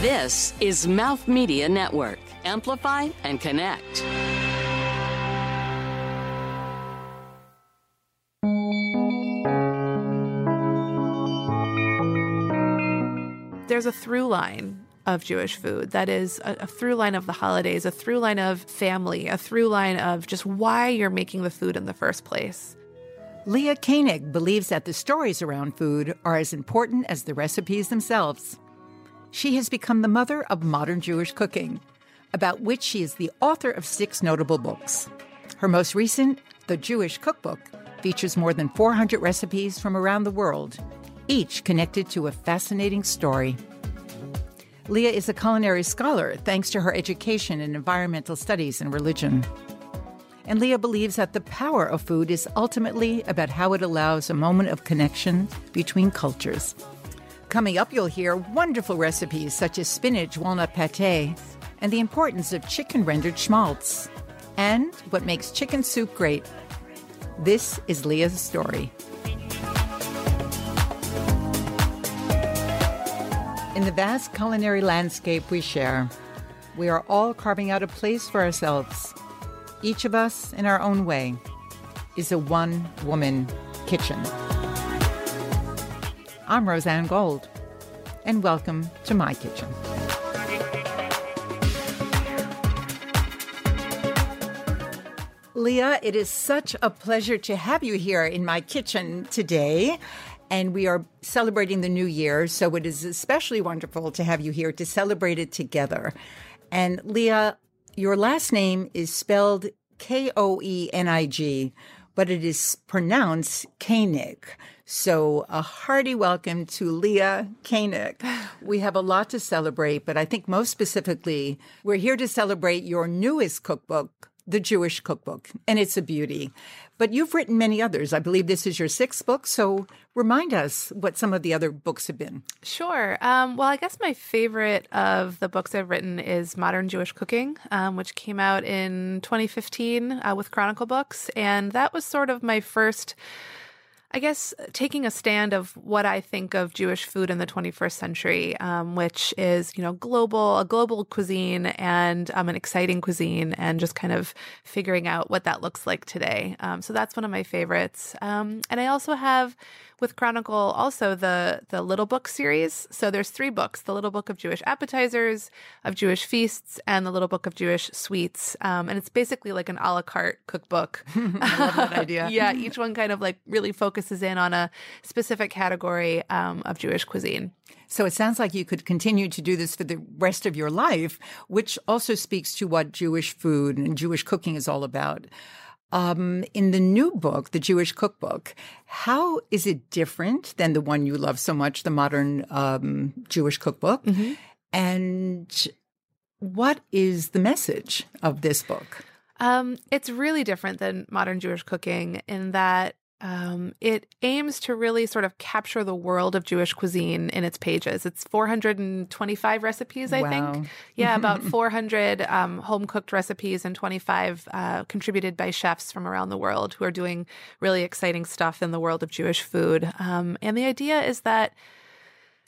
This is Mouth Media Network. Amplify and connect. There's a through line of Jewish food that is a, a through line of the holidays, a through line of family, a through line of just why you're making the food in the first place. Leah Koenig believes that the stories around food are as important as the recipes themselves. She has become the mother of modern Jewish cooking, about which she is the author of six notable books. Her most recent, The Jewish Cookbook, features more than 400 recipes from around the world, each connected to a fascinating story. Leah is a culinary scholar thanks to her education in environmental studies and religion. And Leah believes that the power of food is ultimately about how it allows a moment of connection between cultures. Coming up, you'll hear wonderful recipes such as spinach walnut pate and the importance of chicken rendered schmaltz and what makes chicken soup great. This is Leah's story. In the vast culinary landscape we share, we are all carving out a place for ourselves. Each of us, in our own way, is a one woman kitchen. I'm Rozanne Gold, and welcome to my kitchen. Leah, it is such a pleasure to have you here in my kitchen today. And we are celebrating the new year, so it is especially wonderful to have you here to celebrate it together. And Leah, your last name is spelled K O E N I G, but it is pronounced Koenig. So a hearty welcome to Leah Koenig. We have a lot to celebrate, but I think most specifically, we're here to celebrate your newest cookbook, The Jewish Cookbook, and it's a beauty. But you've written many others. I believe this is your sixth book, so remind us what some of the other books have been. Sure. Um, well, I guess my favorite of the books I've written is Modern Jewish Cooking, um, which came out in 2015 uh, with Chronicle Books. And that was sort of my first I guess taking a stand of what I think of Jewish food in the 21st century, um, which is you know global, a global cuisine and um, an exciting cuisine, and just kind of figuring out what that looks like today. Um, so that's one of my favorites. Um, and I also have with Chronicle also the the Little Book series. So there's three books: the Little Book of Jewish Appetizers, of Jewish Feasts, and the Little Book of Jewish Sweets. Um, and it's basically like an a la carte cookbook. I love that idea. yeah, each one kind of like really focuses in on a specific category um, of Jewish cuisine. So it sounds like you could continue to do this for the rest of your life, which also speaks to what Jewish food and Jewish cooking is all about. Um, in the new book, the Jewish Cookbook, how is it different than the one you love so much, the modern um, Jewish Cookbook? Mm-hmm. And what is the message of this book? Um, it's really different than modern Jewish cooking in that um, it aims to really sort of capture the world of Jewish cuisine in its pages. It's 425 recipes, I Wow. think. Yeah, about 400 um, home cooked recipes and 25 uh, contributed by chefs from around the world who are doing really exciting stuff in the world of Jewish food. Um, and the idea is that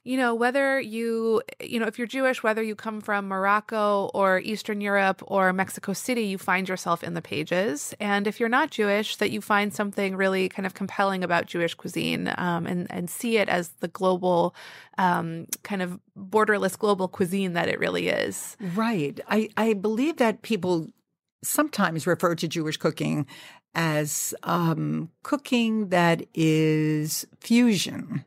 you know, whether you, you know, if you're Jewish, whether you come from Morocco or Eastern Europe or Mexico City, you find yourself in the pages. And if you're not Jewish, that you find something really kind of compelling about Jewish cuisine um, and, and see it as the global, um, kind of borderless global cuisine that it really is. Right. I, I believe that people sometimes refer to Jewish cooking as um, cooking that is fusion.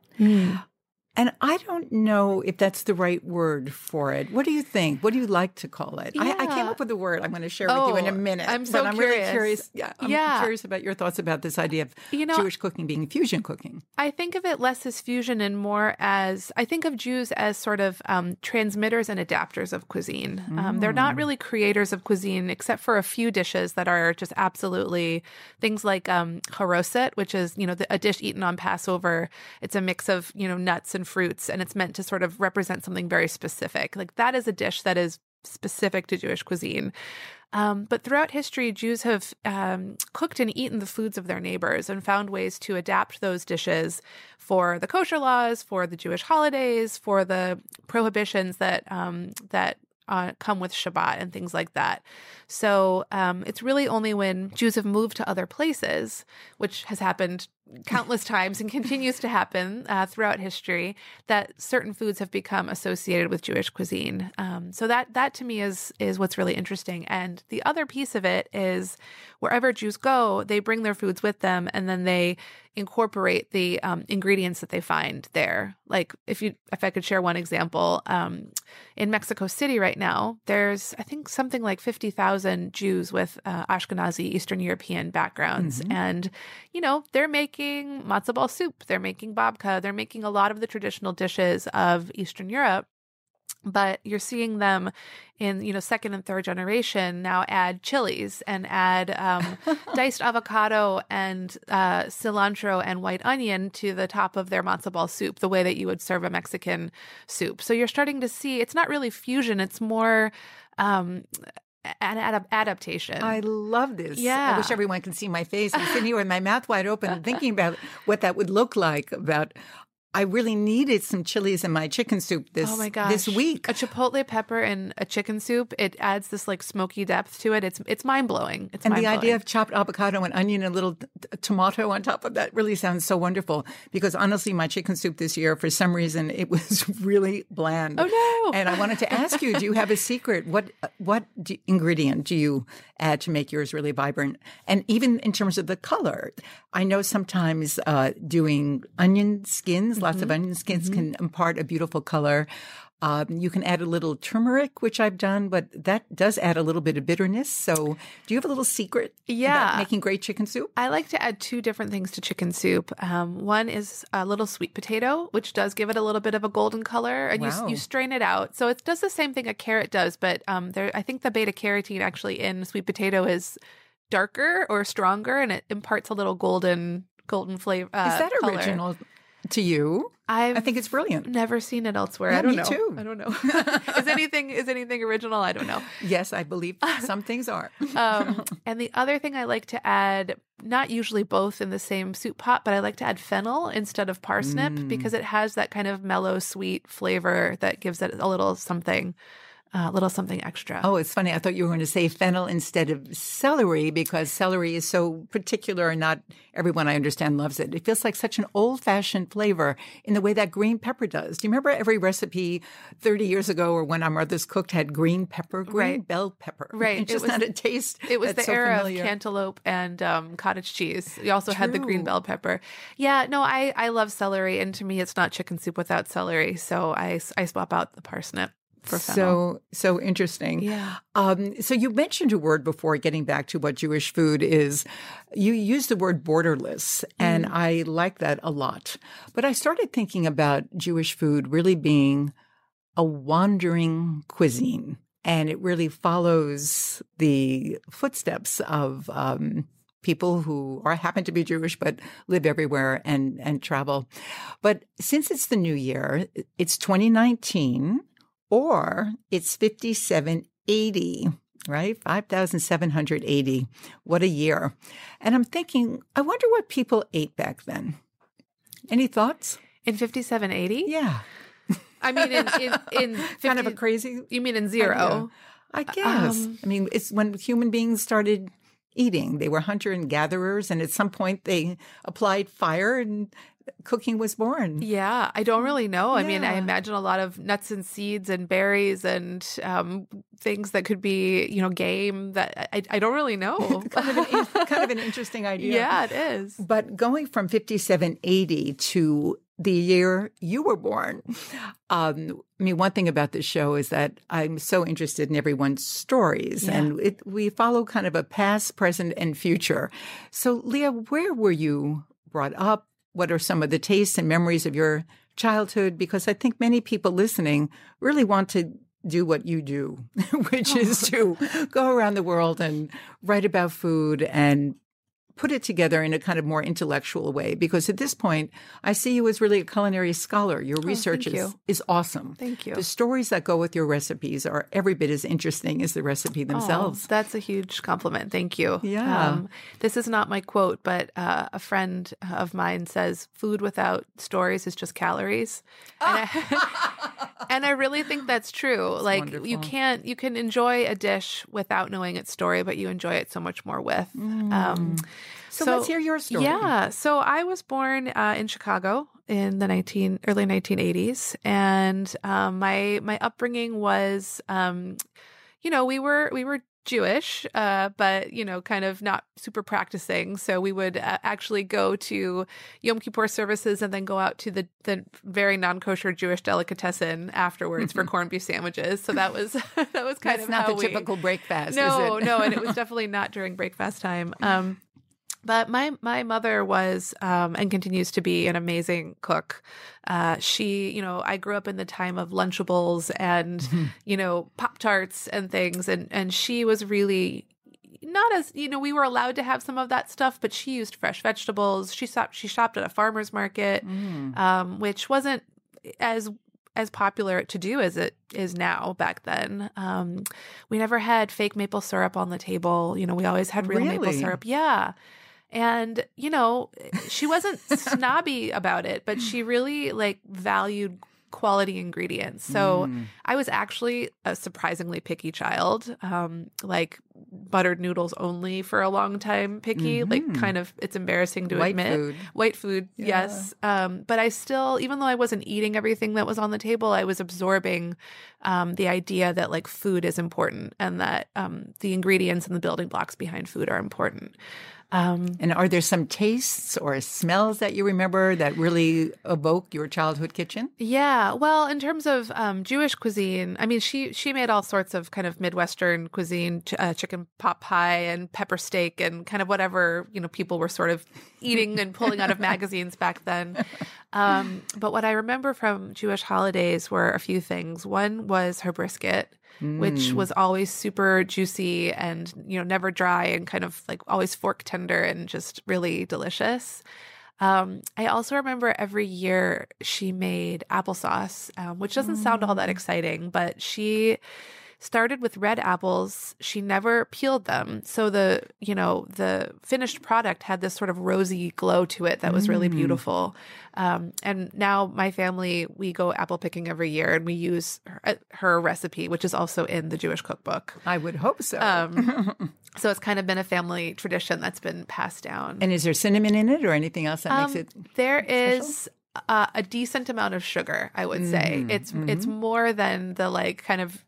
And I don't know if that's the right word for it. What do you think? What do you like to call it? I, I came up with a word I'm going to share with you in a Oh, minute. I'm so but I'm really curious. curious. Yeah, I'm Yeah. curious about your thoughts about this idea of You know, Jewish cooking being fusion cooking. I think of it less as fusion and more as I think of Jews as sort of um, transmitters and adapters of cuisine. Um, they're not really creators of cuisine, except for a few dishes that are just absolutely things like um, haroset, which is you know the, a dish eaten on Passover. It's a mix of you know nuts and fruits, and it's meant to sort of represent something very specific. Like that is a dish that is specific to Jewish cuisine. Um, but throughout history, Jews have um, cooked and eaten the foods of their neighbors and found ways to adapt those dishes for the kosher laws, for the Jewish holidays, for the prohibitions that um, that uh, come with Shabbat and things like that. So um, it's really only when Jews have moved to other places, which has happened countless times and continues to happen uh, throughout history, that certain foods have become associated with Jewish cuisine. Um, so that that to me is is what's really interesting. And the other piece of it is wherever Jews go, they bring their foods with them, and then they incorporate the um, ingredients that they find there. Like if you, if I could share one example, um, in Mexico City right now, there's I think something like fifty thousand Jews with uh, Ashkenazi Eastern European backgrounds, mm-hmm. and you know they're making matzo ball soup, they're making babka, they're making a lot of the traditional dishes of Eastern Europe. But you're seeing them in you know second and third generation now add chilies and add um, diced avocado and uh, cilantro and white onion to the top of their matzo ball soup the way that you would serve a mexican soup. So you're starting to see it's not really fusion. It's more um, an ad- adaptation. I love this. Yeah. I wish everyone could see my face. I'm sitting here with my mouth wide open thinking about what that would look like about I really needed some chilies in my chicken soup this oh my gosh. this week. A chipotle pepper in a chicken soup, it adds this like smoky depth to it. It's it's mind blowing. It's and the idea of chopped avocado and onion and a little t- tomato on top of that really sounds so wonderful. Because honestly, my chicken soup this year, for some reason, it was really bland. Oh no! And I wanted to ask you: Do you have a secret? What what do, ingredient do you add to make yours really vibrant? And even in terms of the color, I know sometimes uh, doing onion skins lots mm-hmm. of onion skins mm-hmm. can impart a beautiful color. Um, you can add a little turmeric, which I've done, but that does add a little bit of bitterness. So, do you have a little secret? Yeah, making great chicken soup. I like to add two different things to chicken soup. Um, one is a little sweet potato, which does give it a little bit of a golden color, and wow. you you strain it out. So it does the same thing a carrot does, but um, there I think the beta carotene actually in sweet potato is darker or stronger, and it imparts a little golden golden flavor. Uh, is that color. original? To you. I've I think it's brilliant. Never seen it elsewhere. Yeah, I don't me know. Too. I don't know. is anything is anything original? I don't know. Yes, I believe some things are. um, and the other thing I like to add, not usually both in the same soup pot, but I like to add fennel instead of parsnip mm. because it has that kind of mellow, sweet flavor that gives it a little something a little something extra. Oh, it's funny. I thought you were going to say fennel instead of celery because celery is so particular and not everyone I understand loves it. It feels like such an old fashioned flavor in the way that green pepper does. Do you remember every recipe 30 years ago or when our mothers cooked had green pepper, green right. bell pepper? Right. It just it was, had a taste. It was the so era familiar. of cantaloupe and um, cottage cheese. We also True. had the green bell pepper. Yeah, no, I, I love celery. And to me, it's not chicken soup without celery. So I, I swap out the parsnip for So so interesting. Yeah. Um, so you mentioned a word before getting back to what Jewish food is. You used the word borderless, and mm. I like that a lot. But I started thinking about Jewish food really being a wandering cuisine, and it really follows the footsteps of. Um, people who are happen to be Jewish but live everywhere and and travel. But since it's the new year, it's 2019 or it's 5780 right? 5,780. What a year. And I'm thinking, I wonder what people ate back then. Any thoughts? In 5780? Yeah. I mean, in, in, in 50, kind of a crazy. You mean in zero? I guess. Um, I mean, it's when human beings started eating. They were hunter and gatherers, and at some point they applied fire and cooking was born. Yeah, I don't really know. Yeah. I mean, I imagine a lot of nuts and seeds and berries and um, things that could be, you know, game that I, I don't really know. kind, of an, kind of an interesting idea. Yeah, it is. But going from 5780 to the year you were born. Um, I mean, one thing about this show is that I'm so interested in everyone's stories, yeah. and it, we follow kind of a past, present, and future. So, Leah, where were you brought up? What are some of the tastes and memories of your childhood? Because I think many people listening really want to do what you do, which is oh. to go around the world and write about food and put it together in a kind of more intellectual way because at this point I see you as really a culinary scholar. Your research Oh, is, you. is awesome. Thank you. The stories that go with your recipes are every bit as interesting as the recipe Oh, themselves. that's a huge compliment. Thank you. Yeah. Um, this is not my quote, but uh, a friend of mine says, "Food without stories is just calories," and, I, and I really think that's true. like you can't, you can enjoy a dish without knowing its story, but you enjoy it so much more with. Um, so, let's hear your story. yeah. So I was born uh, in Chicago in the 19 early 1980s and um, my my upbringing was um, you know, we were we were Jewish, uh, but you know, kind of not super practicing. So we would uh, actually go to Yom Kippur services and then go out to the the very non kosher Jewish delicatessen afterwards for corned beef sandwiches. So that was that was kind That's of not the we- typical breakfast, no, is it? no, and it was definitely not during breakfast time. Um, but my my mother was um, and continues to be an amazing cook. Uh, she, you know, I grew up in the time of Lunchables and Mm-hmm. you know Pop Tarts and things, and and she was really not as you know we were allowed to have some of that stuff, but she used fresh vegetables. She stopped. She shopped at a farmer's market, Mm. um, which wasn't as as popular to do as it is now back then. Um, we never had fake maple syrup on the table. You know, we always had real maple syrup. Yeah. And, you know, she wasn't snobby about it, but she really like valued quality ingredients. So Mm. I was actually a surprisingly picky child. Um, like buttered noodles only for a long time picky. Like Mhm. kind of it's embarrassing to White admit. food. White food, yes. Um, but I still, even though I wasn't eating everything that was on the table, I was absorbing um, the idea that like food is important and that um, the ingredients and the building blocks behind food are important. Um, And are there some tastes or smells that you remember that really evoke your childhood kitchen? Yeah, well, in terms of um, Jewish cuisine, I mean, she she made all sorts of kind of midwestern cuisine, ch- uh, chicken pot pie and pepper steak, and kind of whatever you know people were sort of eating and pulling out of magazines back then. Um, but what I remember from Jewish holidays were a few things. One was her brisket, which was always super juicy and you know never dry and kind of like always fork tender and just really delicious. Um, I also remember every year she made applesauce, um, which doesn't sound all that exciting, but she started with red apples. She never peeled them. So the, you know, the finished product had this sort of rosy glow to it that was really beautiful. Um, and now my family, we go apple picking every year and we use her, her recipe, which is also in the Jewish cookbook. I would hope so. Um, so it's kind of been a family tradition that's been passed down. and is there cinnamon in it or anything else that Um, makes it? there is uh, a decent amount of sugar, I would say. Mm, It's mm-hmm. it's more than the like kind of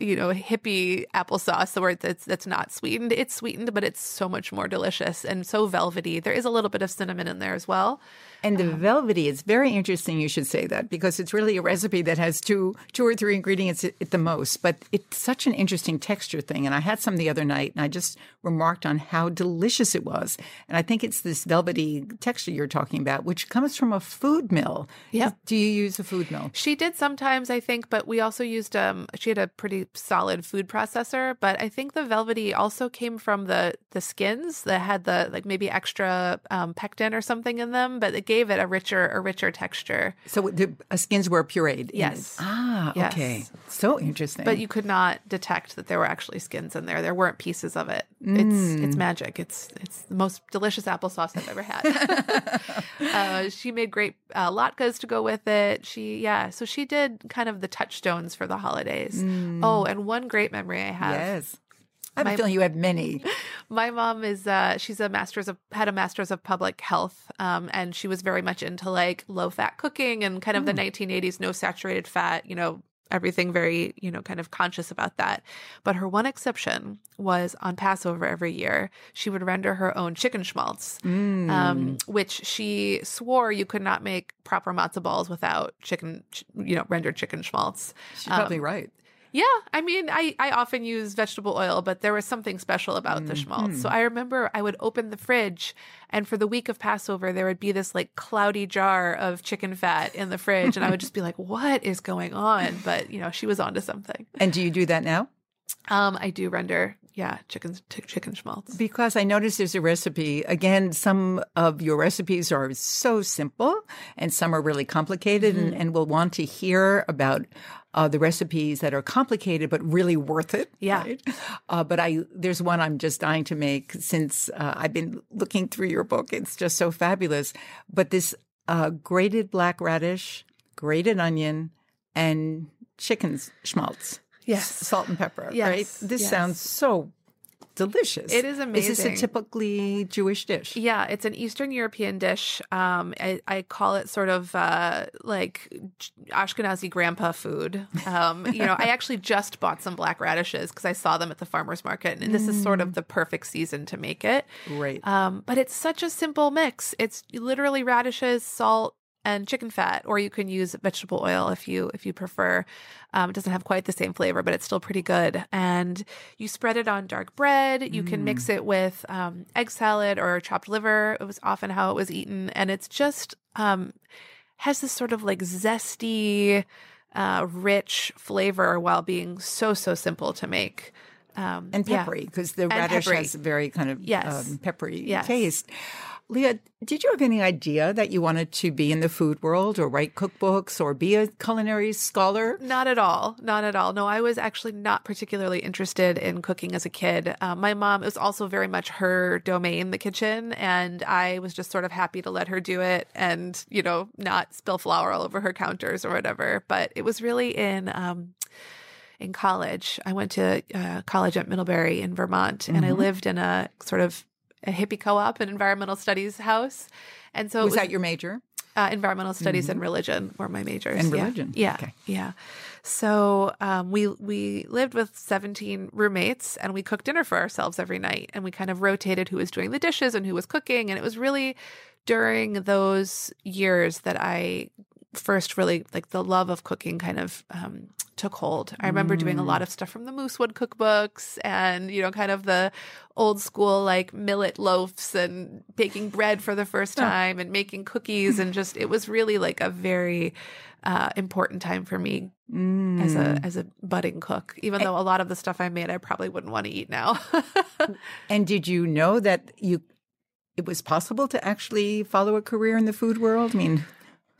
you know hippie applesauce, the word that's that's not sweetened. It's sweetened, but it's so much more delicious and so velvety. There is a little bit of cinnamon in there as well. And the um, velvety, it's very interesting you should say that because it's really a recipe that has two two or three ingredients at, at the most, but it's such an interesting texture thing. And I had some the other night and I just remarked on how delicious it was. And I think it's this velvety texture you're talking about, which comes from a food mill. Yep. Do you use a food mill? She did sometimes, I think, but we also used um she had a pretty solid food processor, but I think the velvety also came from the the skins that had the like maybe extra um, pectin or something in them, but it gave it a richer a richer texture. So the uh, skins were pureed. Yes. Ah, Yes. okay. So interesting. But you could not detect that there were actually skins in there. There weren't pieces of it. It's it's magic. It's it's the most delicious applesauce I've ever had. uh, she made great uh, latkes to go with it. She yeah, so she did kind of the touchstones for the holidays. Oh, and one great memory I have. yes. I have My- a feeling you have many. My mom is uh she's a master's of had a master's of public health um and she was very much into like low fat cooking and kind of the 1980s no saturated fat, you know, everything very, you know, kind of conscious about that. But her one exception was on Passover every year, she would render her own chicken schmaltz, Mm. um, which she swore you could not make proper matzo balls without chicken, you know, rendered chicken schmaltz. She's probably right. Yeah, I mean, I, I often use vegetable oil, but there was something special about the schmaltz. So I remember I would open the fridge, and for the week of Passover, there would be this like cloudy jar of chicken fat in the fridge, and I would just be like, "What is going on?" But you know, she was onto something. And do you do that now? Um, I do render, yeah, chicken t- chicken schmaltz. Because I noticed there's a recipe. Again, some of your recipes are so simple, and some are really complicated, mm-hmm. and, and we'll want to hear about uh, the recipes that are complicated but really worth it. Yeah. Right? Uh, but I there's one I'm just dying to make since uh, I've been looking through your book. It's just so fabulous. But this uh, grated black radish, grated onion, and chicken schmaltz. Yes. Salt and pepper. Yes. Right? This yes. sounds so delicious. It is amazing. Is this a typically Jewish dish? Yeah, it's an Eastern European dish. Um, I, I, call it sort of uh, like Ashkenazi grandpa food. Um, you know, I actually just bought some black radishes because I saw them at the farmer's market, and this mm. is sort of mm. the perfect season to make it. Right. Um, but it's such a simple mix. It's literally radishes, salt, and chicken fat, or you can use vegetable oil if you if you prefer. Um, it doesn't have quite the same flavor, but it's still pretty good. And you spread it on dark bread. You mm. can mix mm. it with um, egg salad or chopped liver. It was often how it was eaten, and it's just um, has this sort of like zesty, uh, rich flavor while being so so simple to make. Um, and peppery because yeah. the radish has a very kind of yes. Um, peppery yes. taste. Leah, did you have any idea that you wanted to be in the food world or write cookbooks or be a culinary scholar? Not at all. Not at all. No, I was actually not particularly interested in cooking as a kid. Uh, my mom, it was also very much her domain, the kitchen, and I was just sort of happy to let her do it and, you know, not spill flour all over her counters or whatever. But it was really in, um, in college. I went to uh, college at Middlebury in Vermont, mm-hmm. and I mm-hmm. lived in a sort of a hippie co-op, an environmental studies house, and so was, was that your major? Uh, environmental studies mm-hmm. and religion were my majors. And religion, yeah, okay. yeah. So um, we we lived with seventeen roommates, and we cooked dinner for ourselves every night, and we kind of rotated who was doing the dishes and who was cooking, and it was really during those years that I first really like the love of cooking kind of um, took hold. I remember mm. doing a lot mm. of stuff from the Moosewood cookbooks and, you know, kind of the old school like millet loaves and baking bread for the first time and making cookies. And just, it was really like a very uh, important time for me mm. as a mm. as a budding cook. Even though a lot of the stuff I made, I probably wouldn't want to eat now. and did you know that you it was possible to actually follow a career in the food world? I mean,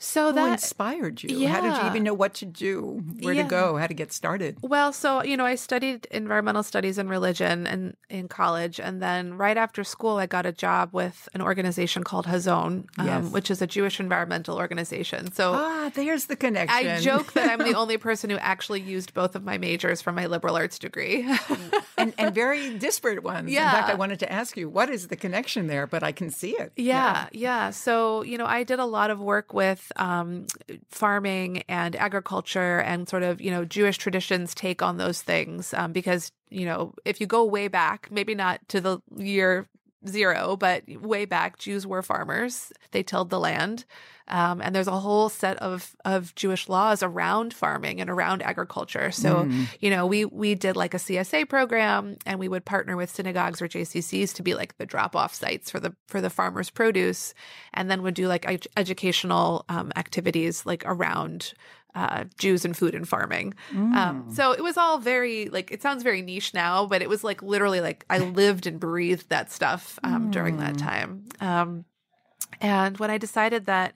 so Who that inspired you? Yeah. How did you even know what to do, where yeah. to go, how to get started? Well, so you know, I studied environmental studies and religion and in college, and then right after school, I got a job with an organization called Hazon, um, yes. which is a Jewish environmental organization. So ah, there's the connection. I joke that I'm the only person who actually used both of my majors for my liberal arts degree, and, and very disparate ones. Yeah. In fact, I wanted to ask you what is the connection there, but I can see it. Yeah, yeah. yeah. So you know, I did a lot of work with um, farming and agriculture and sort of you know Jewish traditions take on those things um, because you know if you go way back, maybe not to the year zero, but way back, Jews were farmers. They tilled the land. Um, and there's a whole set of, of Jewish laws around farming and around agriculture. So, mm. you know, we, we did like a CSA program and we would partner with synagogues or JCCs to be like the drop off sites for the, for the farmers produce. And then would do like ed- educational um, activities like around uh, Jews and food and farming. Um, mm. Um, so it was all very like it sounds very niche now, but it was like literally like I lived and breathed that stuff um, mm. during that mm. time. Um, and when I decided that,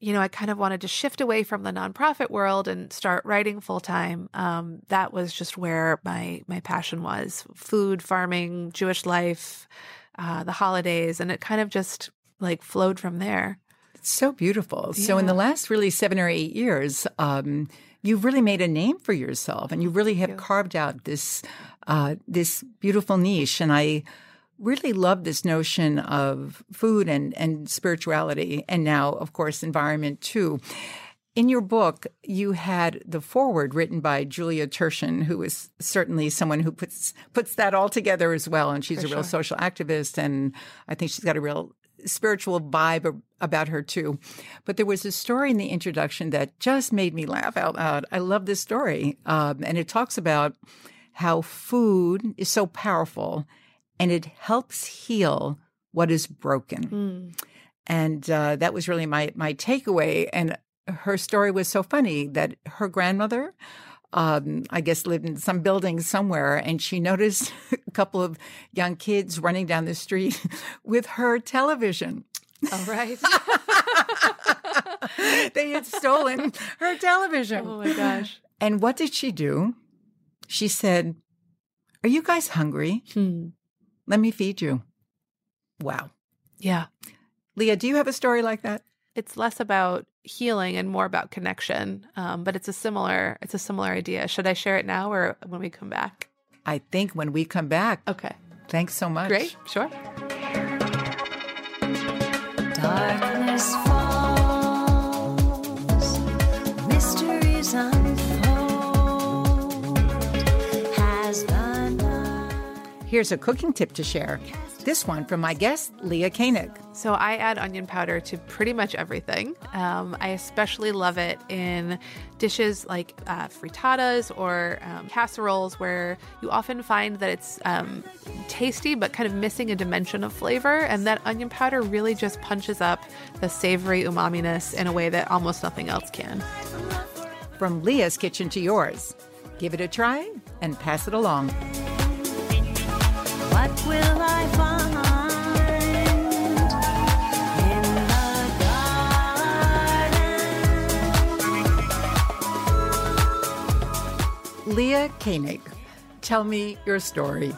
you know, I kind of wanted to shift away from the nonprofit world and start writing full time, um, that was just where my my passion was: food, farming, Jewish life, uh, the holidays, and it kind of just like flowed from there. So beautiful. Yeah. So in the last really seven or eight years, um, you've really made a name for yourself, and you really have you. carved out this uh, this beautiful niche. And I really love this notion of food and and spirituality, and now, of course, environment too. In your book, you had the foreword written by Julia Turshen, who is certainly someone who puts puts that all together as well. And she's For a real sure. social activist, and I think she's got a real spiritual vibe about her too. But there was a story in the introduction that just made me laugh out loud. I love this story. Um, and it talks about how food is so powerful and it helps heal what is broken. Mm. And uh, that was really my, my takeaway. And her story was so funny that her grandmother um, I guess, lived in some building somewhere, and she noticed a couple of young kids running down the street with her television. All right. they had stolen her television. oh my gosh. And what did she do? She said, Are you guys hungry? Hmm. Let me feed you. Wow. Yeah. Leah, do you have a story like that? It's less about healing and more about connection. Um, but it's a similar it's a similar idea. Should I share it now or when we come back? I think when we come back. Okay. Thanks so much. Great. Sure. Darkness Here's a cooking tip to share. This one from my guest, Leah Koenig. So I add onion powder to pretty much everything. Um, I especially love it in dishes like uh, frittatas or um, casseroles, where you often find that it's um, tasty but kind of missing a dimension of flavor, and that onion powder really just punches up the savory umaminess in a way that almost nothing else can. From Leah's kitchen to yours. Give it a try and pass it along. Leah Koenig, tell me your story.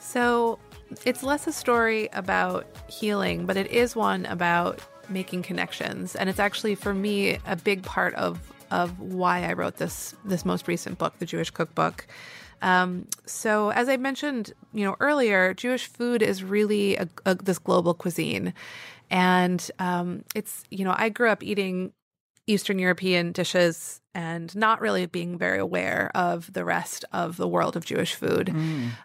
So it's less a story about healing, but it is one about making connections. And it's actually for me a big part of of why I wrote this this most recent book, the Jewish Cookbook. Um, so as I mentioned, you know earlier, Jewish food is really a, a, this global cuisine, and um, it's you know I grew up eating Eastern European dishes and not really being very aware of the rest of the world of Jewish food.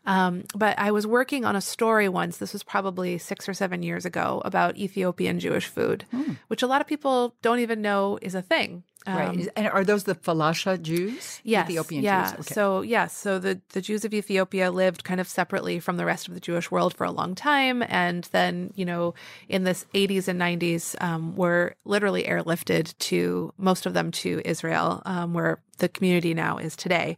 Um, but I was working on a story once, this was probably six or seven years ago, about Ethiopian Jewish food, which a lot of people don't even know is a thing. Right. Um, And are those the Falasha Jews? Yes, Ethiopian yeah. Jews. Okay. So yes, so the the Jews of Ethiopia lived kind of separately from the rest of the Jewish world for a long time, and then you know in this 80s and 90s um, were literally airlifted to most of them to Israel, um, where the community now is today.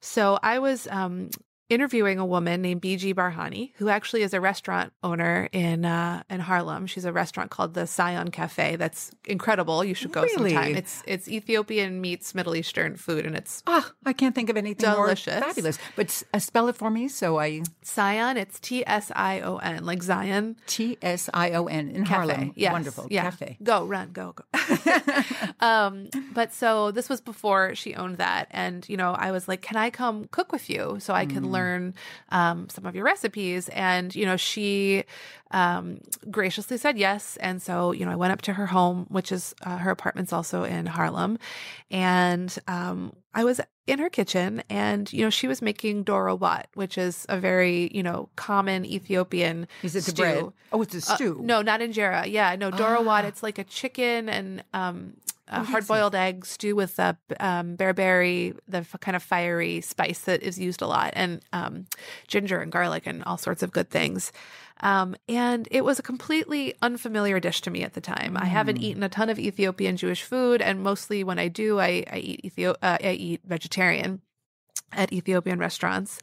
So I was. Um, Interviewing a woman named Beejhy Barhany, who actually is a restaurant owner in uh, in Harlem. She's a restaurant called the Tsion Cafe. That's incredible. You should go Really? sometime. It's it's Ethiopian meets Middle Eastern food, and it's Ah, I can't think of anything Delicious. more fabulous. But uh, spell it for me. So I Tsion. It's T S I O N, like Zion T S I O N in Cafe. Harlem. Yes. Wonderful Yeah. cafe. Go run, go go. um, but so this was before she owned that, and you know, I was like, "Can I come cook with you so I can learn um, some of your recipes?" And you know, she um, graciously said yes. And so you know, I went up to her home, which is uh, her apartment's also in Harlem, and um, I was in her kitchen and you know she was making doro wat which is a very you know common ethiopian Is it the stew. bread? Oh, it's a Uh, stew. no, not injera. Yeah, no, doro Ah. wat. It's like a chicken and um, a Oh, hard boiled egg stew with the um, berbere, the f- kind of fiery spice that is used a lot, and um, ginger and garlic and all sorts of good things. Um, and it was a completely unfamiliar dish to me at the time. I haven't Mm. eaten a ton of Ethiopian Jewish food, and mostly when I do, I, I eat Ethio- uh, I eat vegetarian at Ethiopian restaurants.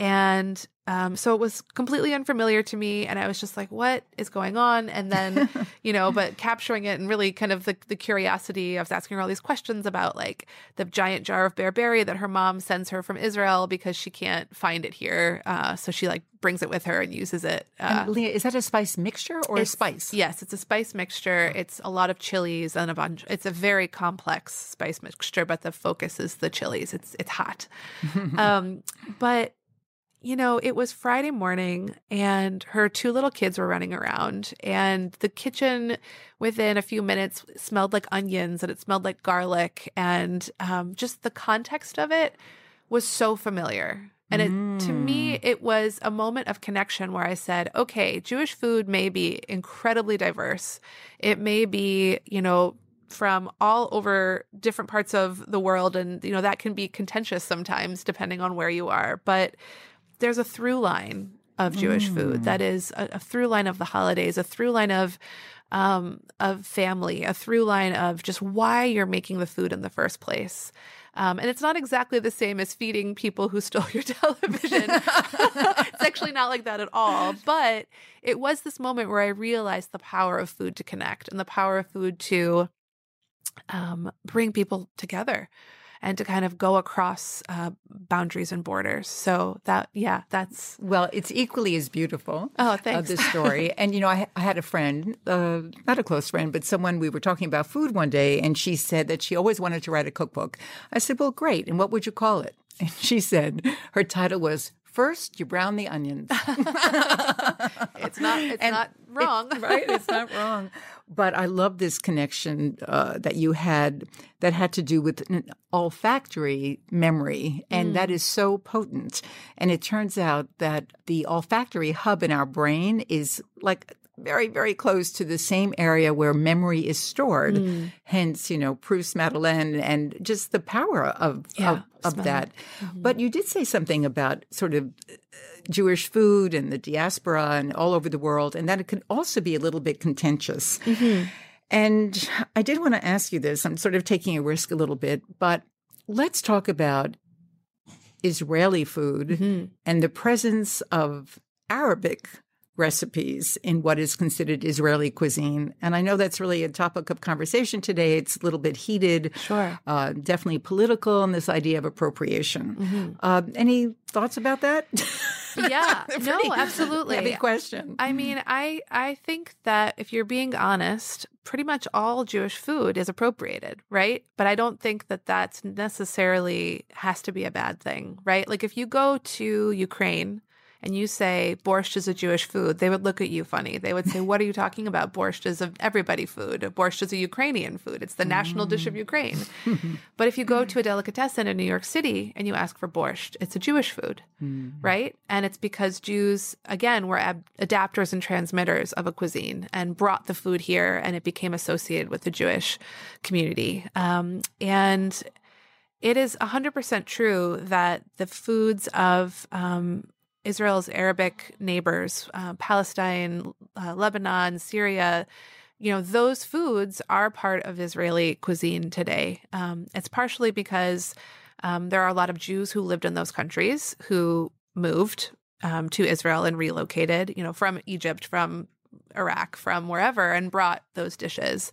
And um, so it was completely unfamiliar to me. And I was just like, what is going on? And then, you know, but capturing it and really kind of the, the curiosity, I was asking her all these questions about like the giant jar of berbere that her mom sends her from Israel because she can't find it here. Uh, so she like brings it with her and uses it. Uh, And Leah, is that a spice mixture or a spice? Yes, it's a spice mixture. It's a lot of chilies and a bunch. It's a very complex spice mixture, but the focus is the chilies. It's it's hot. um, but you know, it was Friday morning, and her two little kids were running around, and the kitchen within a few minutes smelled like onions, and it smelled like garlic, and um, just the context of it was so familiar. And it, to me, it was a moment of connection where I said, okay, Jewish food may be incredibly diverse. It may be, you know, from all over different parts of the world. And, you know, that can be contentious sometimes depending on where you are. But there's a through line of Jewish food that is a, a through line of the holidays, a through line of um, of family, a through line of just why you're making the food in the first place. Um, and it's not exactly the same as feeding people who stole your television. it's actually not like that at all. But it was this moment where I realized the power of food to connect and the power of food to um, bring people together and to kind of go across uh, boundaries and borders. So that, yeah, that's Well, it's equally as beautiful. Oh, Uh, thanks. this story, and you know, I, I had a friend, uh, not a close friend, but someone we were talking about food one day, and she said that she always wanted to write a cookbook. I said, "Well, great, and what would you call it?" And she said her title was First You Brown the Onions." it's not it's And not wrong. It's- right? It's not wrong. But I love this connection uh, that you had that had to do with an olfactory memory. And that is so potent. And it turns out that the olfactory hub in our brain is like very, very close to the same area where memory is stored. Mm. Hence, you know, Proust Madeleine and just the power of, Yeah, of, of that. Mm-hmm. But you did say something about sort of uh, Jewish food and the diaspora and all over the world, and that it could also be a little bit contentious. Mm-hmm. And I did want to ask you this. I'm sort of taking a risk a little bit, but let's talk about Israeli food Mm-hmm. and the presence of Arabic recipes in what is considered Israeli cuisine. And I know that's really a topic of conversation today. It's a little bit heated, Sure. uh, definitely political, and this idea of appropriation. Mm-hmm. Uh, any thoughts about that? Yeah. no, absolutely. Heavy question. I mean, I I think that if you're being honest, pretty much all Jewish food is appropriated, right? But I don't think that that's necessarily has to be a bad thing, right? Like if you go to Ukraine and you say borscht is a Jewish food, they would look at you funny. They would say, "What are you talking about? Borscht is a everybody food. Borscht is a Ukrainian food. It's the national dish of Ukraine." but if you go to a delicatessen in New York City and you ask for borscht, it's a Jewish food, right? And it's because Jews, again, were ab- adapters and transmitters of a cuisine and brought the food here, and it became associated with the Jewish community. Um, and it is 100% true that the foods of um, Israel's Arabic neighbors, uh, Palestine, uh, Lebanon, Syria, you know, those foods are part of Israeli cuisine today. Um, it's partially because um, there are a lot of Jews who lived in those countries who moved um, to Israel and relocated, you know, from Egypt, from Iraq, from wherever, and brought those dishes.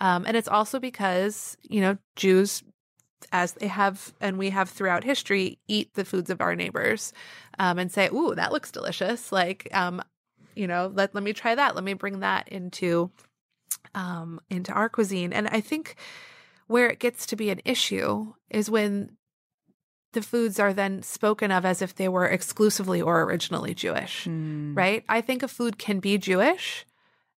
Um, and it's also because, you know, Jews as they have and we have throughout history eat the foods of our neighbors um, and say ooh that looks delicious. Like um, you know let, let me try that. Let me bring that into um, into our cuisine. And i think where it gets to be an issue is when the foods are then spoken of as if they were exclusively or originally jewish right? I think a food can be jewish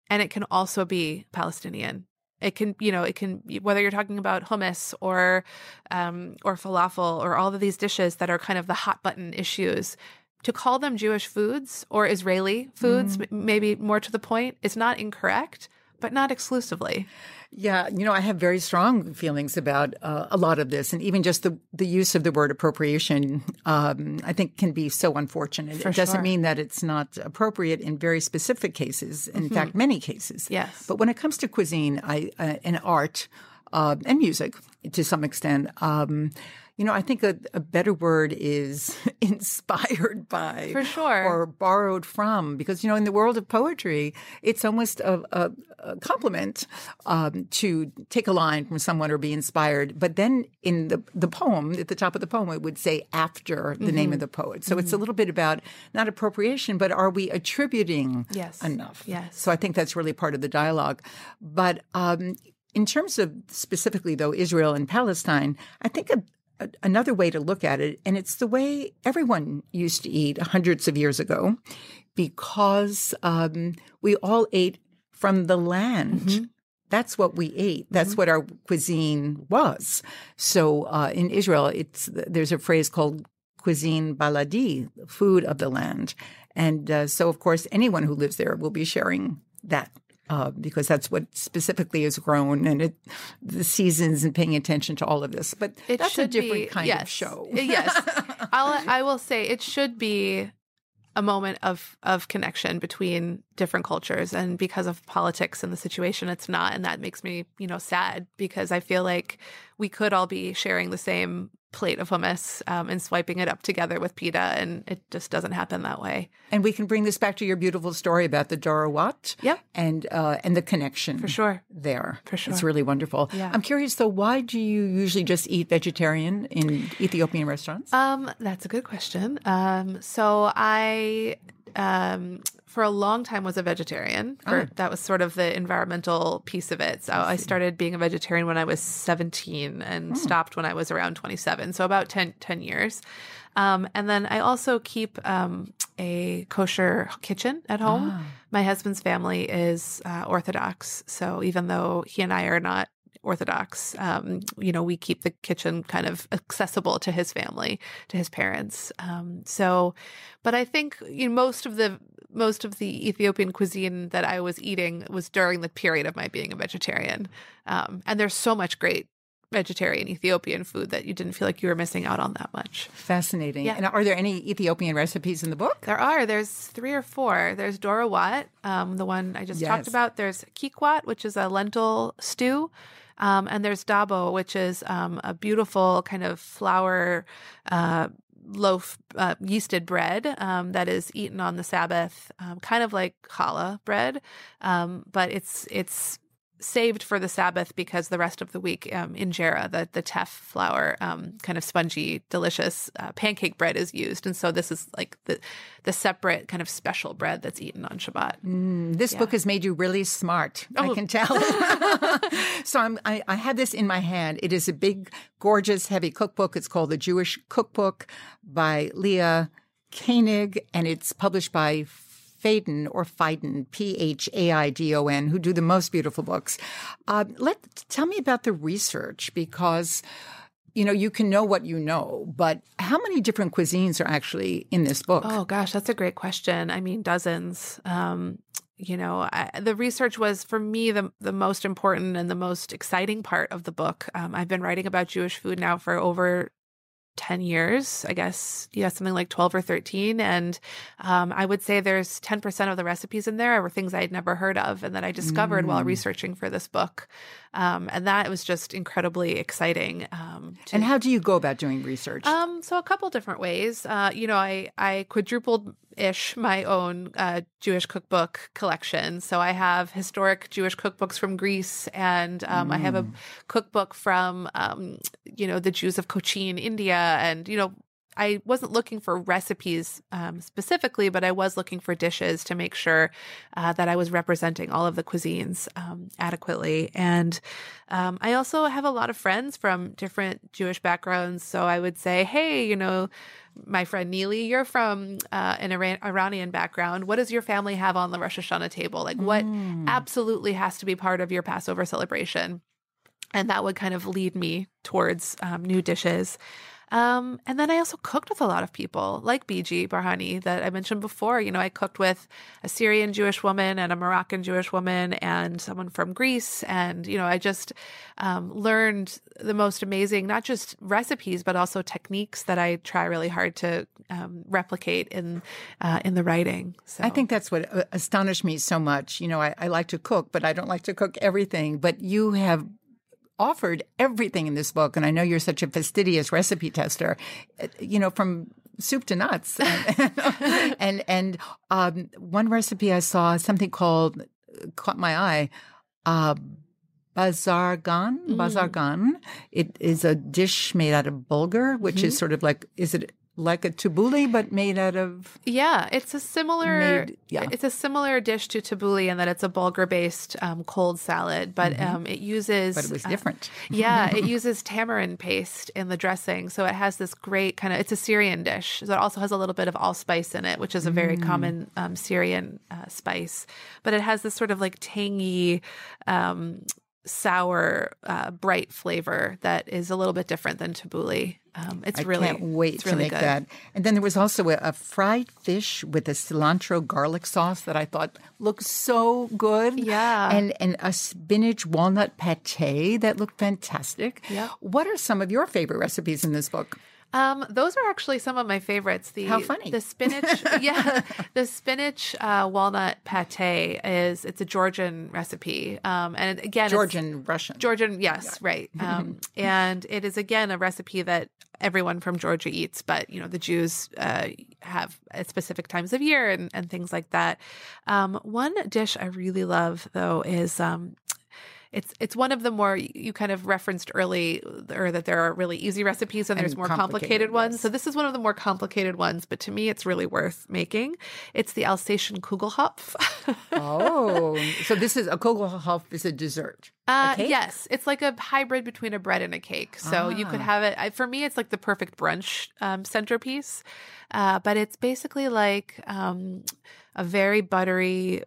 and it can also be palestinian it can you know it can whether you're talking about hummus or um, or falafel or all of these dishes that are kind of the hot button issues to call them jewish foods or israeli foods m- maybe more to the point is not incorrect but not exclusively Yeah, you know, I have very strong feelings about uh, a lot of this, and even just the the use of the word appropriation, um, I think, can be so unfortunate. For it doesn't sure. mean that it's not appropriate in very specific cases. In fact, many cases. Yes. But when it comes to cuisine, I uh, and art uh, and music to some extent. Um, you know, I think a, a better word is inspired by, For sure. or borrowed from, because you know, in the world of poetry, it's almost a, a, a compliment um, to take a line from someone or be inspired. But then in the the poem, at the top of the poem, it would say after the name Mm-hmm. of the poet. So it's a little bit about not appropriation, but are we attributing Yes. enough? Yes. So I think that's really part of the dialogue. But um, in terms of specifically, though, Israel and Palestine, I think a, a, another way to look at it, and it's the way everyone used to eat hundreds of years ago, because um, we all ate from the land. That's what we ate. That's what our cuisine was. So uh, in Israel, it's there's a phrase called cuisine baladi, food of the land, and uh, so of course anyone who lives there will be sharing that. Uh, because that's what specifically is grown, and it, the seasons, and paying attention to all of this. But it that's a different be, kind yes, of show. yes I'll, i will say it should be a moment of of connection between different cultures and because of politics and the situation it's not and that makes me you know sad because i feel like we could all be sharing the same plate of hummus um, and swiping it up together with pita and it just doesn't happen that way And we can bring this back to your beautiful story about the Doro Wat. Yep. And uh, and the connection for sure there. For sure. It's really wonderful. Yeah. I'm curious though, why do you usually just eat vegetarian in Ethiopian restaurants? Um, that's a good question. Um, so I, um, for a long time was a vegetarian. For, That was sort of the environmental piece of it. So I started being a vegetarian when I was 17 and stopped when I was around 27. So about 10, 10 years. Um, and then I also keep um, a kosher kitchen at home. My husband's family is uh, Orthodox. So even though he and I are not Orthodox. Um, you know, we keep the kitchen kind of accessible to his family, to his parents. Um, so, but I think you know, most of the most of the Ethiopian cuisine that I was eating was during the period of my being a vegetarian. Um, and there's so much great vegetarian Ethiopian food that you didn't feel like you were missing out on that much. Fascinating. Yeah. And are there any Ethiopian recipes in the book? There are. There's three or four. There's Doro Wat, um, the one I just Yes. talked about. There's Kikwat, which is a lentil stew. Um, and there's Dabo, which is um, a beautiful kind of flour uh, loaf, uh, yeasted bread um, that is eaten on the Sabbath, um, kind of like challah bread, um, but it's it's saved for the Sabbath because the rest of the week um, injera, the the teff flour, um, kind of spongy, delicious uh, pancake bread is used, and so this is like the the separate kind of special bread that's eaten on Shabbat. This book has made you really smart. I Oh. can tell. so I'm, I, I have this in my hand. It is a big, gorgeous, heavy cookbook. It's called The Jewish Cookbook by Leah Koenig, and it's published by Faden or Phaidon, P H A I D O N, who do the most beautiful books. Uh, let tell me about the research because you know you can know what you know, but how many different cuisines are actually in this book? Oh gosh, that's a great question. I mean, dozens. Um, you know, I, the research was for me the the most important and the most exciting part of the book. Um, I've been writing about Jewish food now for over 10 years, I guess, yeah, something like 12 or 13. And um, I would say there's 10% of the recipes in there were things I'd never heard of and that I discovered while researching for this book. Um, and that was just incredibly exciting. Um, to and how do you go about doing research? um, so a couple different ways. Uh, you know, I I quadrupled ish my own uh, Jewish cookbook collection. So I have historic Jewish cookbooks from Greece, and um, I have a cookbook from um, you know the Jews of Cochin, India, and you know. I wasn't looking for recipes um, specifically, but I was looking for dishes to make sure uh, that I was representing all of the cuisines um, adequately. And um, I also have a lot of friends from different Jewish backgrounds. So I would say, hey, you know, my friend Neely, you're from uh, an Iran- Iranian background. What does your family have on the Rosh Hashanah table? Like, what absolutely has to be part of your Passover celebration? And that would kind of lead me towards um, new dishes. Um, and then I also cooked with a lot of people, like Beejhy Barhany that I mentioned before. You know, I cooked with a Syrian Jewish woman and a Moroccan Jewish woman and someone from Greece. And, you know, I just um, learned the most amazing, not just recipes, but also techniques that I try really hard to um, replicate in uh, in the writing. So I think that's what uh, astonished me so much. You know, I, I like to cook, but I don't like to cook everything. But you have offered everything in this book, and I know you're such a fastidious recipe tester. You know, from soup to nuts, and and, and um, one recipe I saw something called caught my eye. Uh, Bazargan, bazargan. It is a dish made out of bulgur, which is sort of like, is it like a tabbouleh but made out of? Yeah, it's a similar. Made- yeah. it's a similar dish to tabbouleh in that it's a bulgur-based um, cold salad, but um, it uses. But it was uh, different. yeah, it uses tamarind paste in the dressing, so it has this great kind of. It's a Syrian dish, so it also has a little bit of allspice in it, which is a very common um, Syrian uh, spice. But it has this sort of like tangy. Sour uh, bright flavor that is a little bit different than tabbouleh um, it's I really can't wait it's to make good. that. And then there was also a, a fried fish with a cilantro garlic sauce that I thought looked so good. Yeah. And and a spinach walnut pate that looked fantastic. Yeah. What are some of your favorite recipes in this book? Um, those are actually some of my favorites. The How funny. the spinach, yeah, the spinach uh, walnut pate is it's a Georgian recipe, um, and again, Georgian, Russian. Georgian, yes, right. Um, and it is again a recipe that everyone from Georgia eats, but you know the Jews uh, have at specific times of year and, and things like that. Um, one dish I really love though is um, it's it's one of the more you kind of referenced early, or that there are really easy recipes and there's more complicated, complicated ones. yes. So this is one of the more complicated ones, but to me, it's really worth making. It's the Alsatian Kugelhopf. oh, so this is a Kugelhopf is a dessert. Uh, a yes, it's like a hybrid between a bread and a cake. So you could Ah. have it. I, for me, it's like the perfect brunch um, centerpiece. Uh, but it's basically like um, a very buttery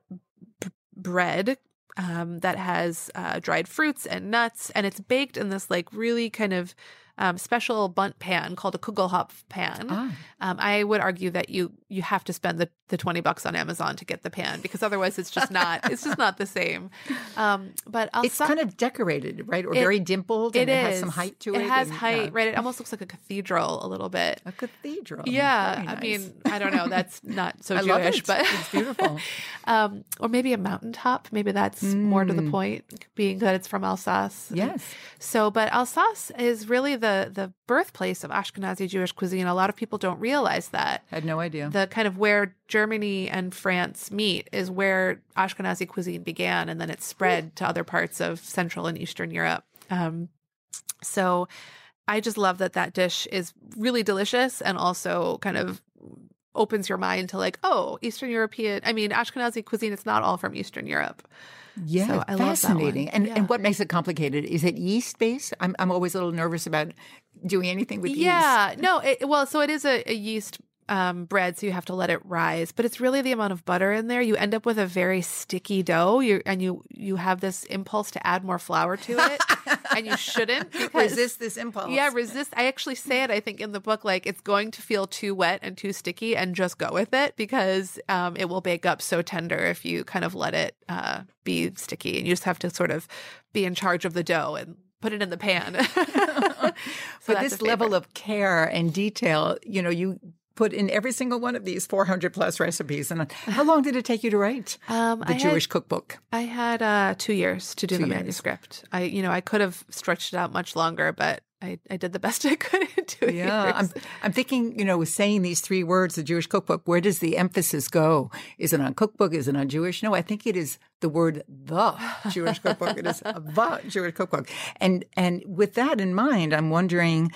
b- bread um, that has uh, dried fruits and nuts, and it's baked in this like really kind of um, special Bundt pan called a Kugelhopf pan. Ah. Um, I would argue that you you have to spend the, the twenty bucks on Amazon to get the pan because otherwise it's just not it's just not the same. Um, but I'll It's kind of decorated, right, or It- very dimpled, and it it, has some height to it. It has and, height, uh, right? It almost looks like a cathedral a little bit. A cathedral. Yeah, Very I mean, I don't know. That's not so Jewish, it. but It's beautiful. um, or maybe a mountaintop. Maybe that's more to the point, being that it's from Alsace. Mm. Yes. So, but Alsace is really the the birthplace of Ashkenazi Jewish cuisine. A lot of people don't realize that. I had no idea. The kind of where Germany and France meet is where Ashkenazi cuisine began, and then it spread to other parts of Central and Eastern Europe. Um, so, I just love that that dish is really delicious and also kind of opens your mind to like, oh, Eastern European. I mean, Ashkenazi cuisine. It's not all from Eastern Europe. Yeah, so I love that one. fascinating. And Yeah. and what makes it complicated? Is it yeast based? I'm I'm always a little nervous about doing anything with yeast. Yeah, no, it, well, so it is a, a yeast um, bread, so you have to let it rise, but it's really the amount of butter in there. You end up with a very sticky dough, you and you you have this impulse to add more flour to it, and you shouldn't because Resist this impulse. Yeah, resist. I actually say it. I think in the book, like it's going to feel too wet and too sticky, and just go with it because um, it will bake up so tender if you kind of let it uh, be sticky, and you just have to sort of be in charge of the dough and put it in the pan. but this level of care and detail, you know, you put in every single one of these 400 plus recipes. And how long did it take you to write Um, the I had- Jewish cookbook? I had uh, two years to do Two the years. manuscript. I, you know, I could have stretched it out much longer, but I, I did the best I could in two Yeah, years. I'm, I'm thinking, you know, with saying these three words, the Jewish cookbook, where does the emphasis go? Is it on cookbook? Is it on Jewish? No, I think it is the word the Jewish cookbook. It is the Jewish cookbook. And and with that in mind, I'm wondering,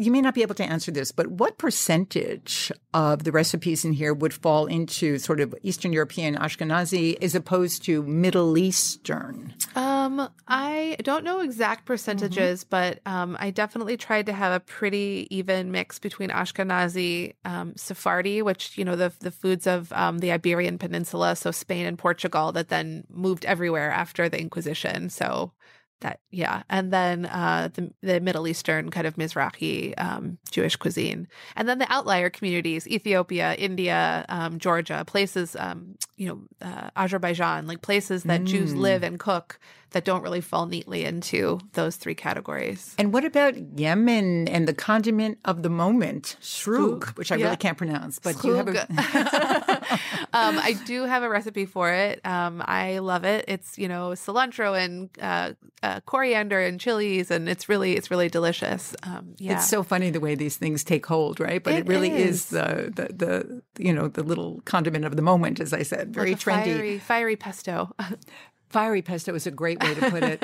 you may not be able to answer this, but what percentage of the recipes in here would fall into sort of Eastern European Ashkenazi as opposed to Middle Eastern? Um, I don't know exact percentages, Mm-hmm. but um, I definitely tried to have a pretty even mix between Ashkenazi, um, Sephardi, which you know the the foods of um, the Iberian Peninsula, so Spain and Portugal, that then moved everywhere after the Inquisition. So that yeah, and then uh, the the Middle Eastern kind of Mizrahi um, Jewish cuisine, and then the outlier communities: Ethiopia, India, um, Georgia, places um, you know uh, Azerbaijan, like places that Jews live and cook that don't really fall neatly into those three categories. And what about Yemen and the condiment of the moment, shrug, Shrug, which I yeah. really can't pronounce, but you have a. um, I do have a recipe for it. Um, I love it. It's you know cilantro and uh, uh, coriander and chilies, and it's really it's really delicious. Um, yeah, It's so funny the way these things take hold, right? But it, It really is, is. the, the the you know the little condiment of the moment, as I said, very Like trendy. fiery, fiery pesto. Fiery pesto is a great way to put it.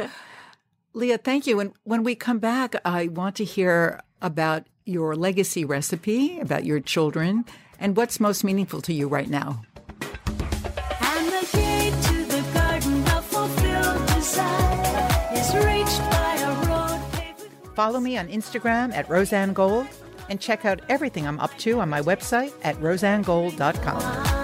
Leah, thank you. And when we come back, I want to hear about your legacy recipe, about your children, and what's most meaningful to you right now. And the gate to the garden of fulfilled desire is reached by a road Follow me on Instagram at Rozanne Gold and check out everything I'm up to on my website at rozannegold.com.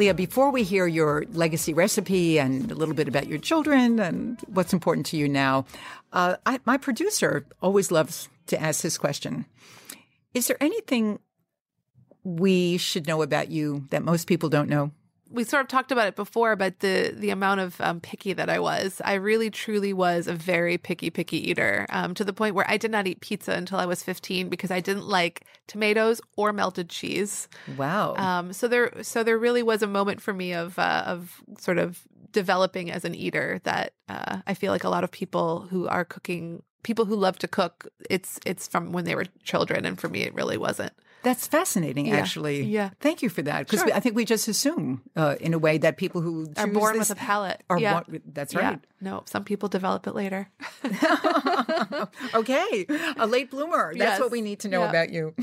Leah, before we hear your legacy recipe and a little bit about your children and what's important to you now, uh, I, my producer always loves to ask this question Is there anything we should know about you that most people don't know? We sort of talked about it before, but the the amount of um, picky that I was, I really truly was a very picky picky eater um, to the point where I did not eat pizza until I was 15 because I didn't like tomatoes or melted cheese. Wow. Um, so there, so there really was a moment for me of uh, of sort of developing as an eater that uh, I feel like a lot of people who are cooking, people who love to cook, it's it's from when they were children, and for me, it really wasn't. That's fascinating, Yeah. actually. Yeah. Thank you for that. Because Sure. I think we just assume, uh, in a way, that people who Are born with a palate. Are yeah. born- that's Yeah. right. No, some people develop it later. okay, a late bloomer. That's Yes. what we need to know Yeah. about you.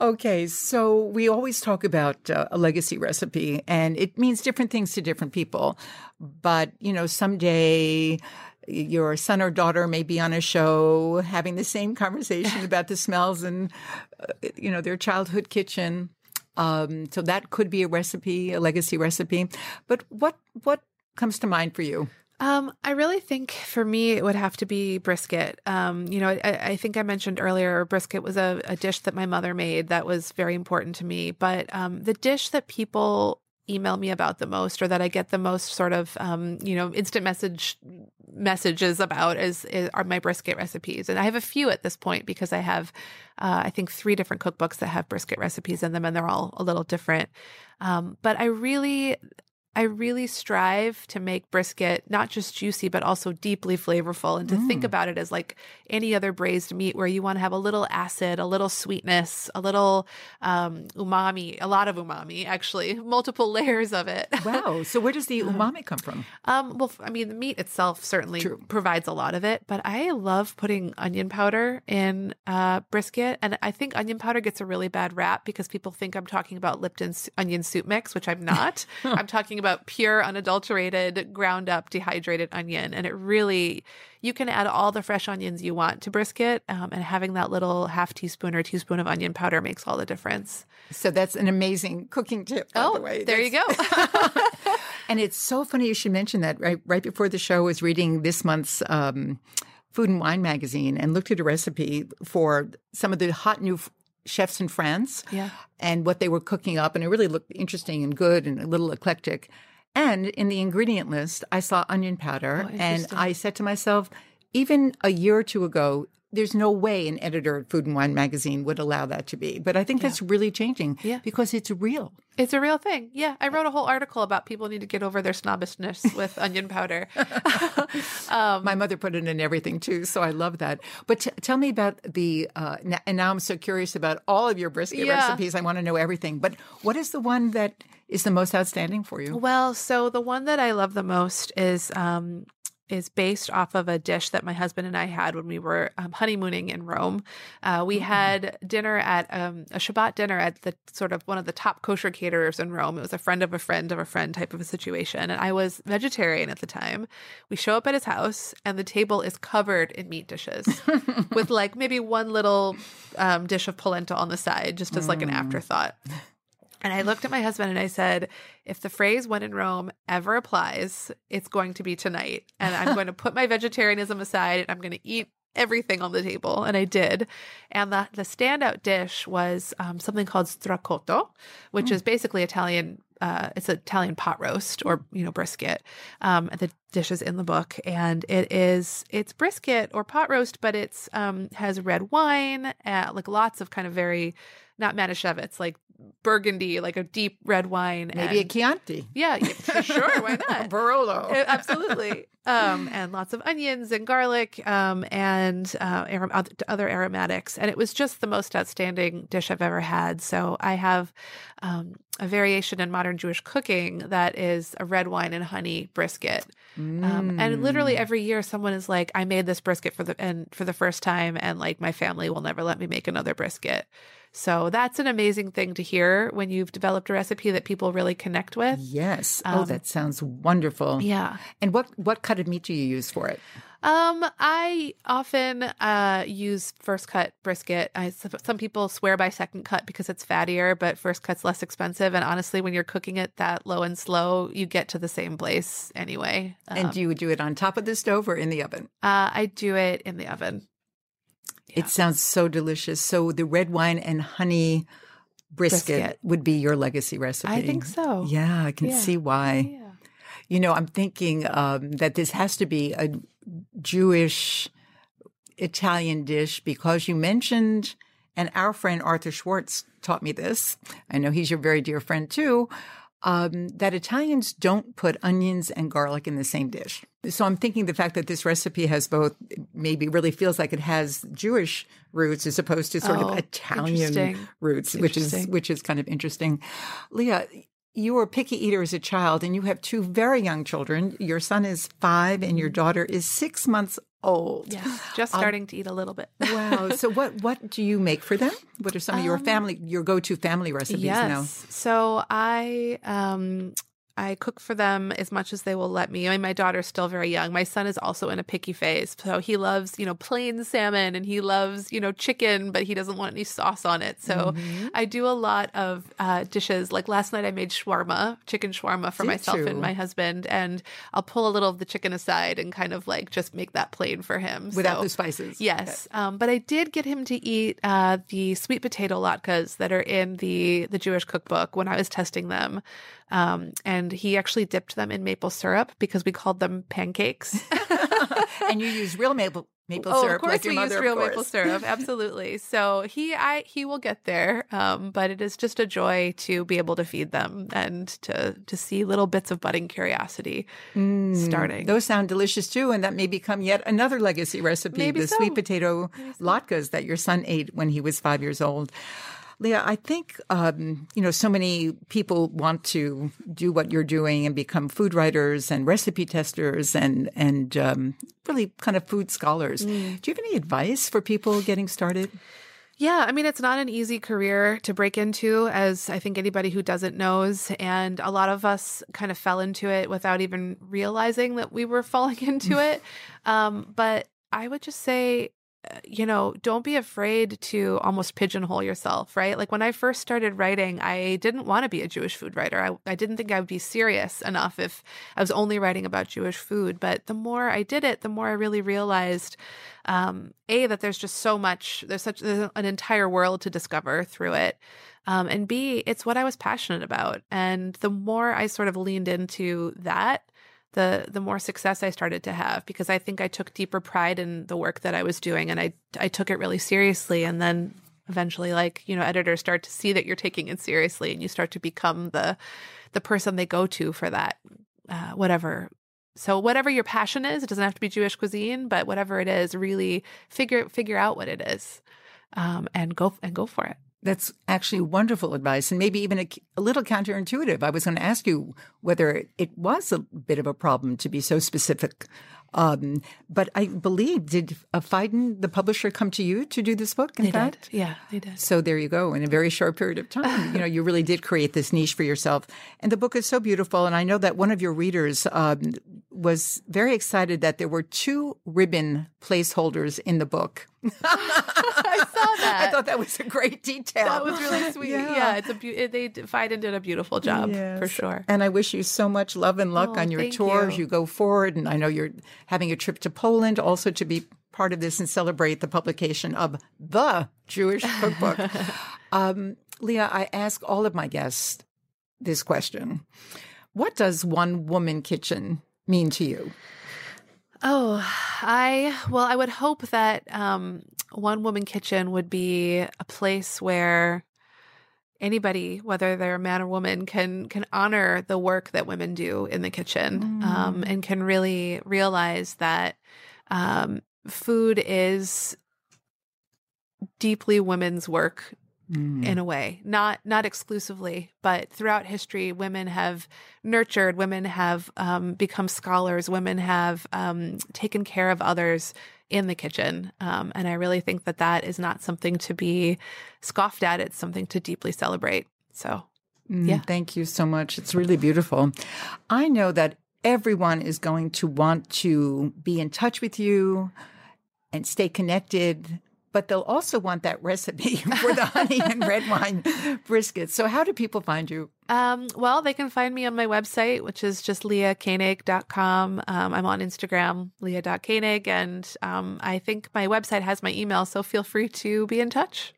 Okay, so we always talk about uh, a legacy recipe, and it means different things to different people. But, you know, someday your son or daughter may be on a show having the same conversation about the smells and uh, you know, their childhood kitchen. Um, so that could be a recipe, a legacy recipe. But what what comes to mind for you? Um, I really think for me it would have to be brisket. Um, you know, I, I think I mentioned earlier brisket was a, a dish that my mother made that was very important to me. But um, the dish that people email me about the most, or that I get the most sort of um, you know instant message messages about, is, is are my brisket recipes, and I have a few at this point because I have uh, I think three different cookbooks that have brisket recipes in them, and they're all a little different. Um, but I really I really strive to make brisket not just juicy, but also deeply flavorful and to think about it as like any other braised meat where you want to have a little acid, a little sweetness, a little um, umami, a lot of umami, actually, multiple layers of it. Wow. So where does the umami come from? Um, well, I mean, the meat itself certainly True. provides a lot of it, but I love putting onion powder in uh, brisket, and I think onion powder gets a really bad rap because people think I'm talking about Lipton's onion soup mix, which I'm not. I'm talking about pure, unadulterated, ground up, dehydrated onion, and it really you can add all the fresh onions you want to brisket, um, and having that little half teaspoon or teaspoon of onion powder makes all the difference. So that's an amazing cooking tip. By Oh, the way. there you go. And it's so funny you should mention that. Right, right before the show, I was reading this month's um, Food and Wine magazine and looked at a recipe for some of the hot new chefs in France. Yeah. And what they were cooking up, and it really looked interesting and good and a little eclectic. And in the ingredient list, I saw onion powder, Oh, and. I said to myself, even a year or two ago. There's no way an editor at Food and Wine magazine would allow that to be. But I think that's really changing Yeah. because it's real. It's a real thing. Yeah. I wrote a whole article about people need to get over their snobbishness with onion powder. um, My mother put it in everything too, so I love that. But t- tell me about the, uh, n- and now I'm so curious about all of your brisket Yeah. recipes. I want to know everything. But what is the one that is the most outstanding for you? well, so the one that I love the most is um, is based off of a dish that my husband and I had when we were um, honeymooning in Rome. Uh, we had dinner at um, a Shabbat dinner at the sort of one of the top kosher caterers in Rome. It was a friend of a friend of a friend type of a situation, and I was vegetarian at the time. We show up at his house, and the table is covered in meat dishes, with like maybe one little um, dish of polenta on the side, just as like an afterthought. And I looked at my husband and I said, if the phrase when in Rome ever applies, it's going to be tonight. And I'm going to put my vegetarianism aside and I'm going to eat everything on the table. And I did. And the, the standout dish was um, something called stracotto, which is basically Italian. Uh, it's an Italian pot roast or you know brisket. Um, the dish is in the book, and it is it's brisket or pot roast, but it's um, has red wine, uh, like lots of kind of very not Manischewitz, like Burgundy, like a deep red wine. Maybe a Chianti. yeah, sure. Why not? Barolo. Uh, Absolutely. Um, and lots of onions and garlic um, and uh, arom- other aromatics. And it was just the most outstanding dish I've ever had. So I have um, a variation in modern Jewish cooking that is a red wine and honey brisket. Um, and literally every year, someone is like, "I made this brisket for the and for the first time, and like my family will never let me make another brisket." So that's an amazing thing to hear when you've developed a recipe that people really connect with. Yes. oh, that sounds wonderful. Um, Yeah. And what what cut of meat do you use for it? Um, I often uh use first cut brisket. I some people swear by second cut because it's fattier, but first cut's less expensive. And honestly, when you're cooking it that low and slow, you get to the same place anyway. and Um, do you do it on top of the stove or in the oven? uh, I do it in the oven. It sounds so delicious. So the red wine and honey brisket, Brisket. would be your legacy recipe. I think so. Yeah, I can Yeah. see why. Yeah. You know, I'm thinking um, that this has to be a Jewish Italian dish because you mentioned, and our friend Arthur Schwartz taught me this. I know he's your very dear friend too. Um, that Italians don't put onions and garlic in the same dish. So I'm thinking the fact that this recipe has both, maybe really feels like it has Jewish roots as opposed to sort Oh, of Italian roots, which is which is kind of interesting. Leah, you were a picky eater as a child, and you have two very young children. Your son is five, and your mm-hmm. daughter is six months old. Yes, just um, starting to eat a little bit. Wow. So what what do you make for them? What are some of your um, family your go to family recipes yes. now? So I um I cook for them as much as they will let me. I mean, my daughter's still very young. My son is also in a picky phase. So he loves, you know, plain salmon and he loves, you know, chicken, but he doesn't want any sauce on it. So Mm-hmm. I do a lot of uh, dishes. Like last night, I made shawarma, chicken shawarma for Did myself you? and my husband. And I'll pull a little of the chicken aside and kind of like just make that plain for him. Without So- the spices. Yes, um, but I did get him to eat uh, the sweet potato latkes that are in the the Jewish cookbook when I was testing them, um, and he actually dipped them in maple syrup because we called them pancakes. and you use real maple maple oh, syrup of course like we mother, use real maple syrup, absolutely. So he, I, he will get there, um, but it is just a joy to be able to feed them and to to see little bits of budding curiosity starting. Mm, Those sound delicious too, and that may become yet another legacy recipe: Maybe the so. sweet potato latkes that your son ate when he was five years old. Leah, I think um, you know so many people want to do what you're doing and become food writers and recipe testers and and um, really kind of food scholars. Mm. Do you have any advice for people getting started? Yeah, I mean, it's not an easy career to break into, as I think anybody who doesn't knows. And a lot of us kind of fell into it without even realizing that we were falling into it. Um, but I would just say, you know, don't be afraid to almost pigeonhole yourself, right? Like when I first started writing, I didn't want to be a Jewish food writer. I, I didn't think I would be serious enough if I was only writing about Jewish food. But the more I did it, the more I really realized um, a that there's just so much there's such there's an entire world to discover through it um, and b it's what i was passionate about and the more i sort of leaned into that the the more success i started to have because i think i took deeper pride in the work that i was doing and i i took it really seriously and then eventually like you know editors start to see that you're taking it seriously and you start to become the the person they go to for that uh, whatever so whatever your passion is, it doesn't have to be Jewish cuisine, but whatever it is, really figure figure out what it is, um, and go and go for it. That's actually wonderful advice, and maybe even a, a little counterintuitive. I was going to ask you whether it was a bit of a problem to be so specific. Um, but I believe, did uh, Phaidon, the publisher, come to you to do this book? In fact, yeah, they did. So there you go. In a very short period of time, you know, you really did create this niche for yourself. And the book is so beautiful. And I know that one of your readers um, was very excited that there were two ribbon placeholders in the book. I that. I thought that was a great detail. that was really sweet. Yeah, it's a be- it, they Phaidon did a beautiful job for sure. And I wish you so much love and luck Oh, on your thank tour as you. you go forward. And I know you're having a trip to Poland also to be part of this and celebrate the publication of the Jewish cookbook. um, Leah, I ask all of my guests this question What does one woman kitchen mean to you? Oh, I well, I would hope that um, one woman kitchen would be a place where anybody, whether they're a man or woman, can can honor the work that women do in the kitchen, um, and can really realize that um, food is deeply women's work in a way not not exclusively but throughout history women have nurtured women have um, become scholars women have um, taken care of others in the kitchen um, and i really think that that is not something to be scoffed at it's something to deeply celebrate so Mm, Yeah. Thank you so much. It's really beautiful. I know that everyone is going to want to be in touch with you and stay connected, but they'll also want that recipe for the honey and red wine brisket. So, how do people find you? Um, well, they can find me on my website, which is just leahkoenig.com. Um, I'm on Instagram, leah.koenig, and um, I think my website has my email, so feel free to be in touch.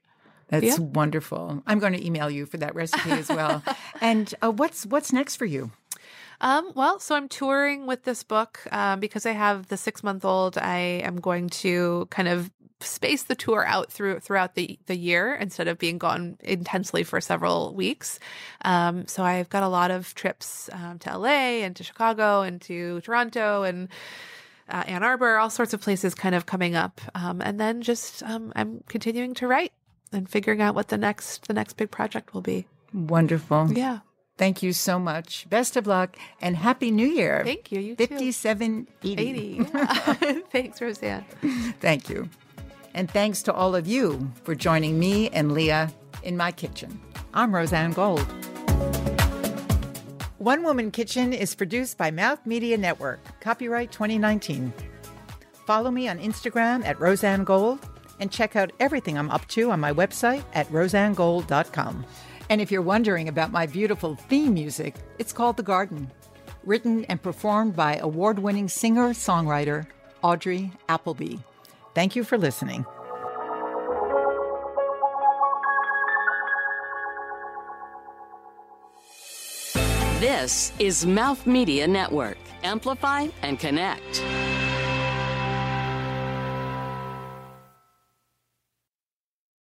That's Yeah. wonderful. I'm going to email you for that recipe as well. and uh, what's what's next for you? Um, well, so I'm touring with this book um, because I have the six month old. I am going to kind of space the tour out through throughout the the year instead of being gone intensely for several weeks. Um, so I've got a lot of trips um, to LA and to Chicago and to Toronto and uh, Ann Arbor, all sorts of places kind of coming up. Um, and then just um, I'm continuing to write and figuring out what the next the next big project will be. Wonderful. Yeah. Thank you so much. Best of luck and happy new year. Thank you. You 5780. 80. Yeah. Thanks, Rozanne. Thank you. And thanks to all of you for joining me and Leah in my kitchen. I'm Rozanne Gold. One Woman Kitchen is produced by Mouth Media Network. Copyright 2019. Follow me on Instagram at Rozanne Gold and check out everything I'm up to on my website at rozannegold.com. And if you're wondering about my beautiful theme music, it's called The Garden, written and performed by award winning singer songwriter Audrey Appleby. Thank you for listening. This is Mouth Media Network. Amplify and connect.